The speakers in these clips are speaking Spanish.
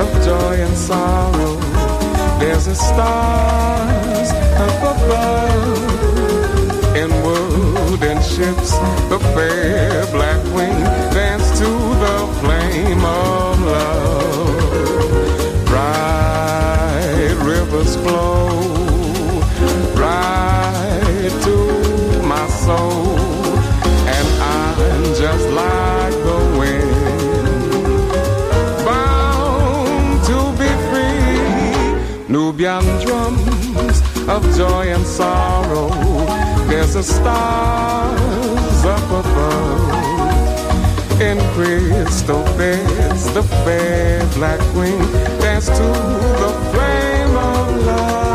of joy and sorrow. There's a stars up above in wooden ships. The fair black wing dance to the flame of love. Bright rivers flow Nubian drums of joy and sorrow. There's a stars up above. In crystal beds, the fair black wing dance to the flame of love.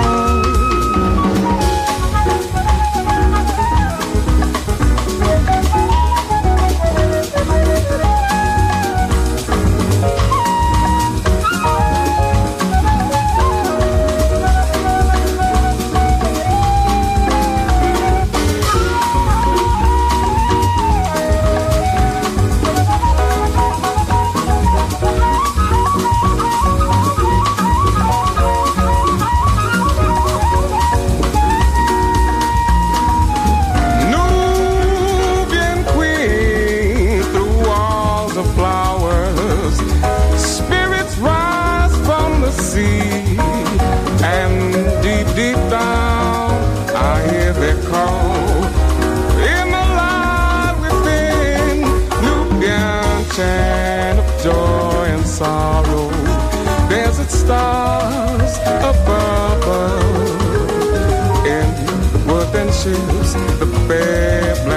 benches, the bare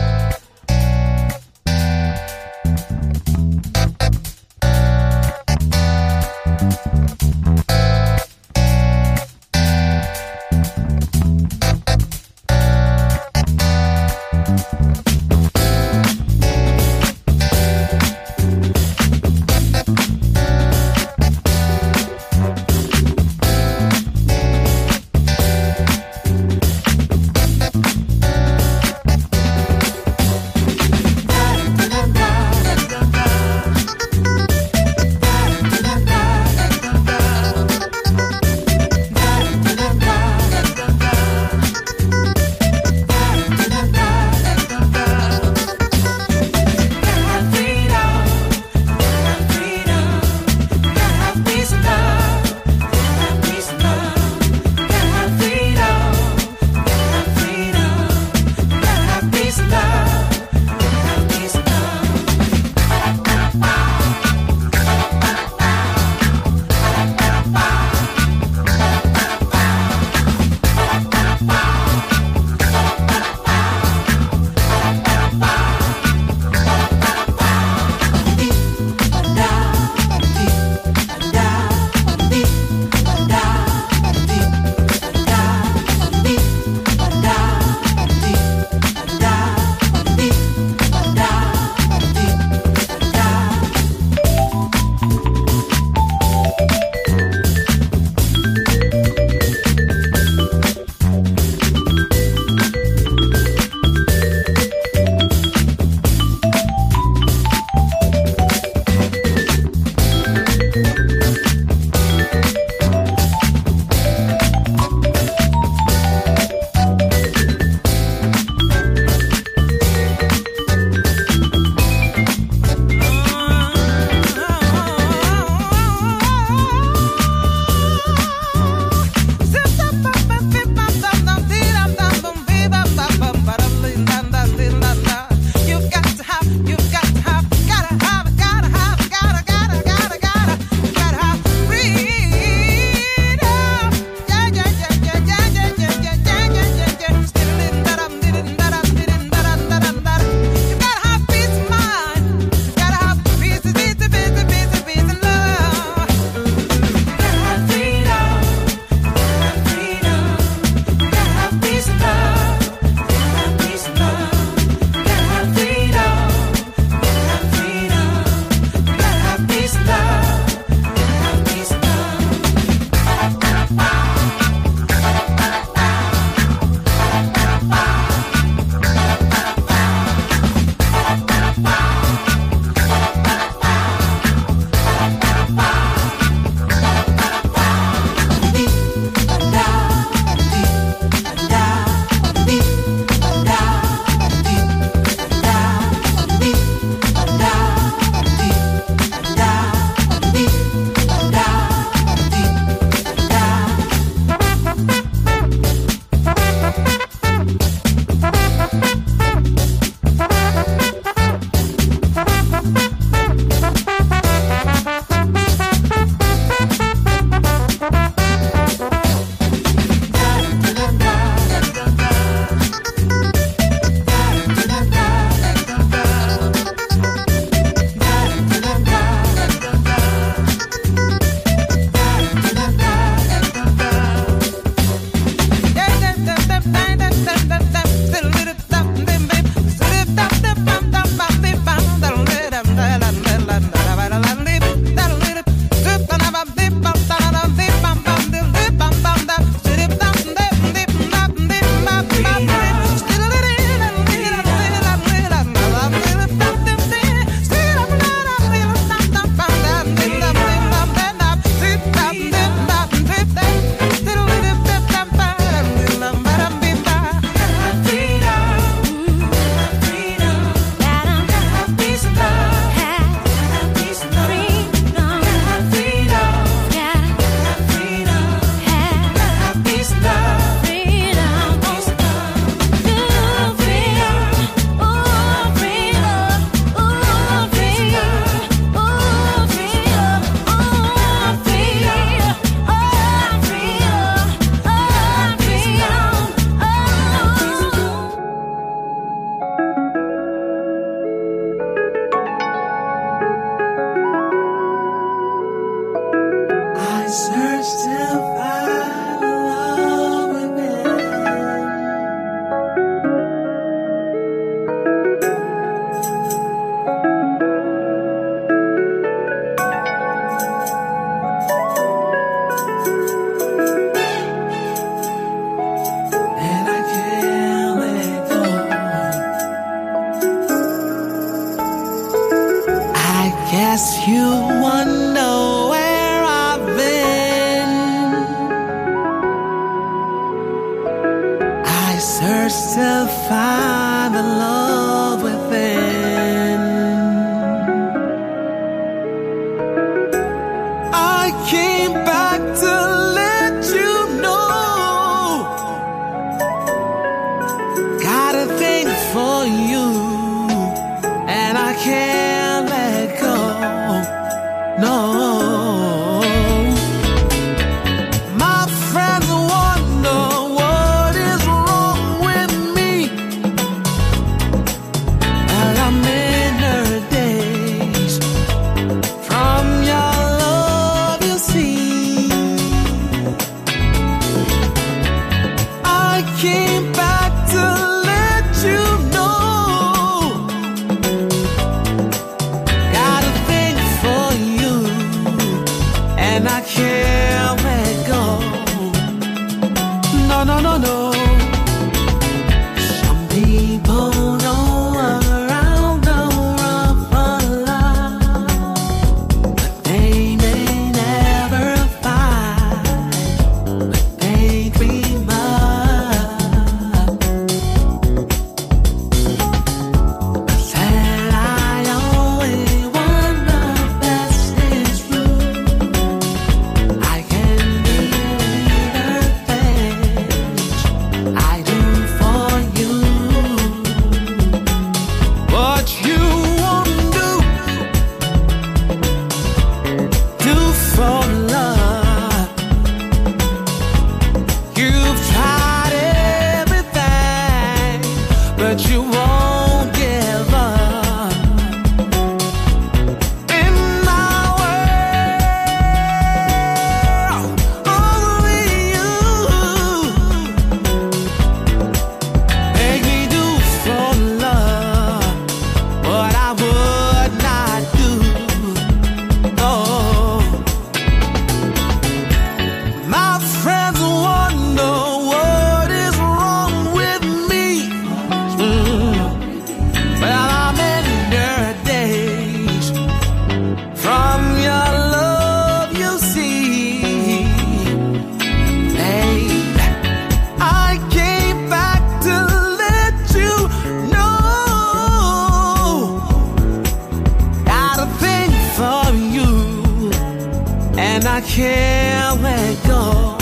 And I can't let go.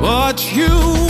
What you